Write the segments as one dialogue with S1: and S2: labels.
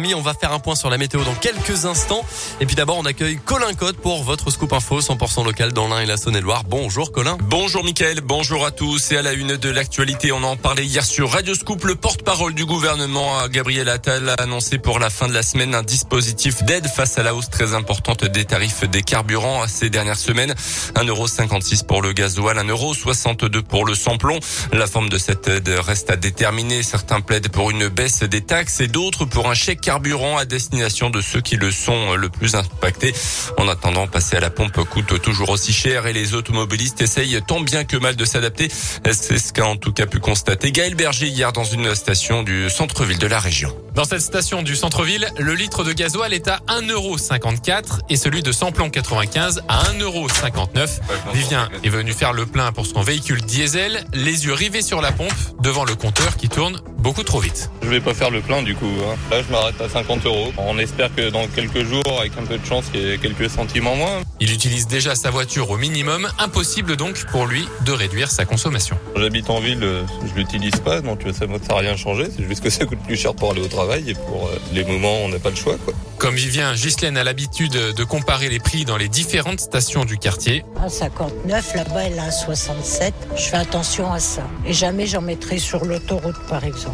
S1: On va faire un point sur la météo dans quelques instants. Et puis d'abord, on accueille Colin Cotte pour votre scoop info 100% local dans l'Ain et la Saône-et-Loire. Bonjour Colin.
S2: Bonjour Mickaël, bonjour à tous. Et à la une de l'actualité, on en parlait hier sur Radio Scoop. Le porte-parole du gouvernement, Gabriel Attal, a annoncé pour la fin de la semaine un dispositif d'aide face à la hausse très importante des tarifs des carburants ces dernières semaines. 1,56€ pour le gasoil, 1,62€ pour le samplon. La forme de cette aide reste à déterminer. Certains plaident pour une baisse des taxes et d'autres pour un chèque carburant à destination de ceux qui le sont le plus impactés. En attendant, passer à la pompe coûte toujours aussi cher et les automobilistes essayent tant bien que mal de s'adapter. C'est ce qu'a en tout cas pu constater Gaël Berger hier dans une station du centre-ville de la région.
S3: Dans cette station du centre-ville, le litre de gasoil est à 1,54€ et celui de samplon 95 à 1,59€. Vivien est venu faire le plein pour son véhicule diesel, les yeux rivés sur la pompe devant le compteur qui tourne beaucoup trop vite.
S4: Je vais pas faire le plein du coup. Hein. Là, je m'arrête à 50 euros. On espère que dans quelques jours, avec un peu de chance, il y ait quelques centimes en moins.
S3: Il utilise déjà sa voiture au minimum. Impossible donc pour lui de réduire sa consommation.
S4: J'habite en ville, je l'utilise pas, donc ça n'a rien changé. C'est juste que ça coûte plus cher pour aller au travail et pour euh, les moments, on n'a pas le choix. Quoi.
S3: Comme Vivien, Ghislaine a l'habitude de comparer les prix dans les différentes stations du quartier.
S5: À 59, là-bas, elle a 67. Je fais attention à ça. Et jamais j'en mettrai sur l'autoroute, par exemple.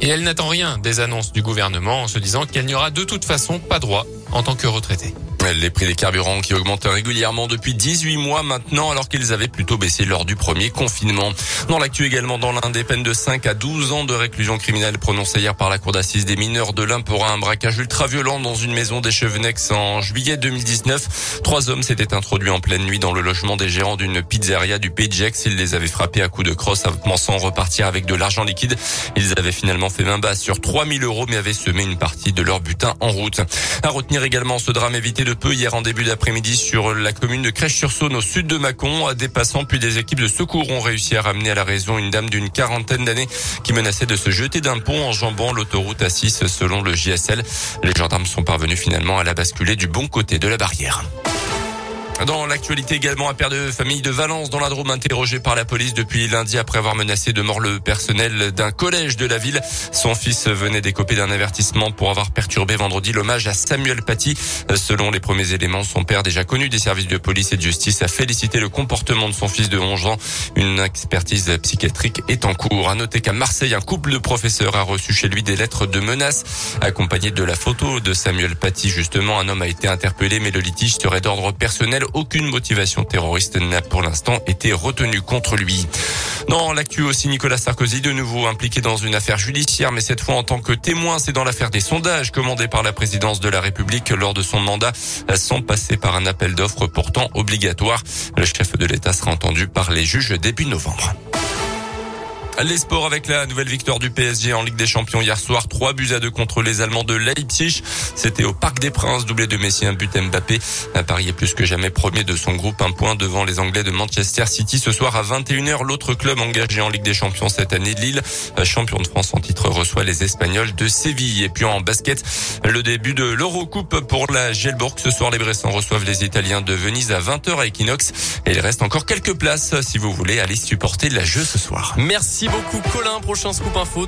S3: Et elle n'attend rien des annonces du gouvernement en se disant qu'elle n'y aura de toute façon pas droit en tant que retraitée.
S2: Les prix des carburants qui augmentent régulièrement depuis 18 mois maintenant alors qu'ils avaient plutôt baissé lors du premier confinement. Dans l'actu également dans l'un des peines de 5 à 12 ans de réclusion criminelle prononcée hier par la cour d'assises des mineurs de l'Ain pour un braquage ultra violent dans une maison des Chevenex en juillet 2019. Trois hommes s'étaient introduits en pleine nuit dans le logement des gérants d'une pizzeria du Pays de Ils les avaient frappés à coups de crosse pensant repartir avec de l'argent liquide. Ils avaient finalement fait main basse sur 3000 euros mais avaient semé une partie de leur butin en route. À retenir également ce drame évité de peu hier en début d'après-midi sur la commune de Crèche-sur-Saône au sud de Mâcon. Des passants puis des équipes de secours ont réussi à ramener à la raison une dame d'une quarantaine d'années qui menaçait de se jeter d'un pont en jambant l'autoroute A6 selon le JSL. Les gendarmes sont parvenus finalement à la basculer du bon côté de la barrière. Dans l'actualité également, un père de famille de Valence dans la Drôme interrogé par la police depuis lundi après avoir menacé de mort le personnel d'un collège de la ville. Son fils venait d'écoper d'un avertissement pour avoir perturbé vendredi l'hommage à Samuel Paty. Selon les premiers éléments, son père déjà connu des services de police et de justice a félicité le comportement de son fils de 11 ans. Une expertise psychiatrique est en cours. À noter qu'à Marseille, un couple de professeurs a reçu chez lui des lettres de menaces accompagnées de la photo de Samuel Paty. Justement, un homme a été interpellé mais le litige serait d'ordre personnel aucune motivation terroriste n'a pour l'instant été retenue contre lui. Dans l'actu aussi, Nicolas Sarkozy de nouveau impliqué dans une affaire judiciaire, mais cette fois en tant que témoin. C'est dans l'affaire des sondages commandés par la présidence de la République lors de son mandat, sans passer par un appel d'offres pourtant obligatoire. Le chef de l'État sera entendu par les juges début novembre. Les sports avec la nouvelle victoire du PSG en Ligue des Champions hier soir. 3 buts à 2 contre les Allemands de Leipzig. C'était au Parc des Princes, doublé de Messi, un but Mbappé. Paris est plus que jamais premier de son groupe, un point devant les Anglais de Manchester City. Ce soir à 21h, l'autre club engagé en Ligue des Champions cette année, Lille, champion de France en titre, reçoit les Espagnols de Séville. Et puis en basket, le début de l'Eurocoupe pour la Gelborg. Ce soir, les Bressans reçoivent les Italiens de Venise à 20h à Equinox. Et il reste encore quelques places si vous voulez aller supporter la jeu ce soir.
S1: Merci beaucoup Colin, prochain scoop info.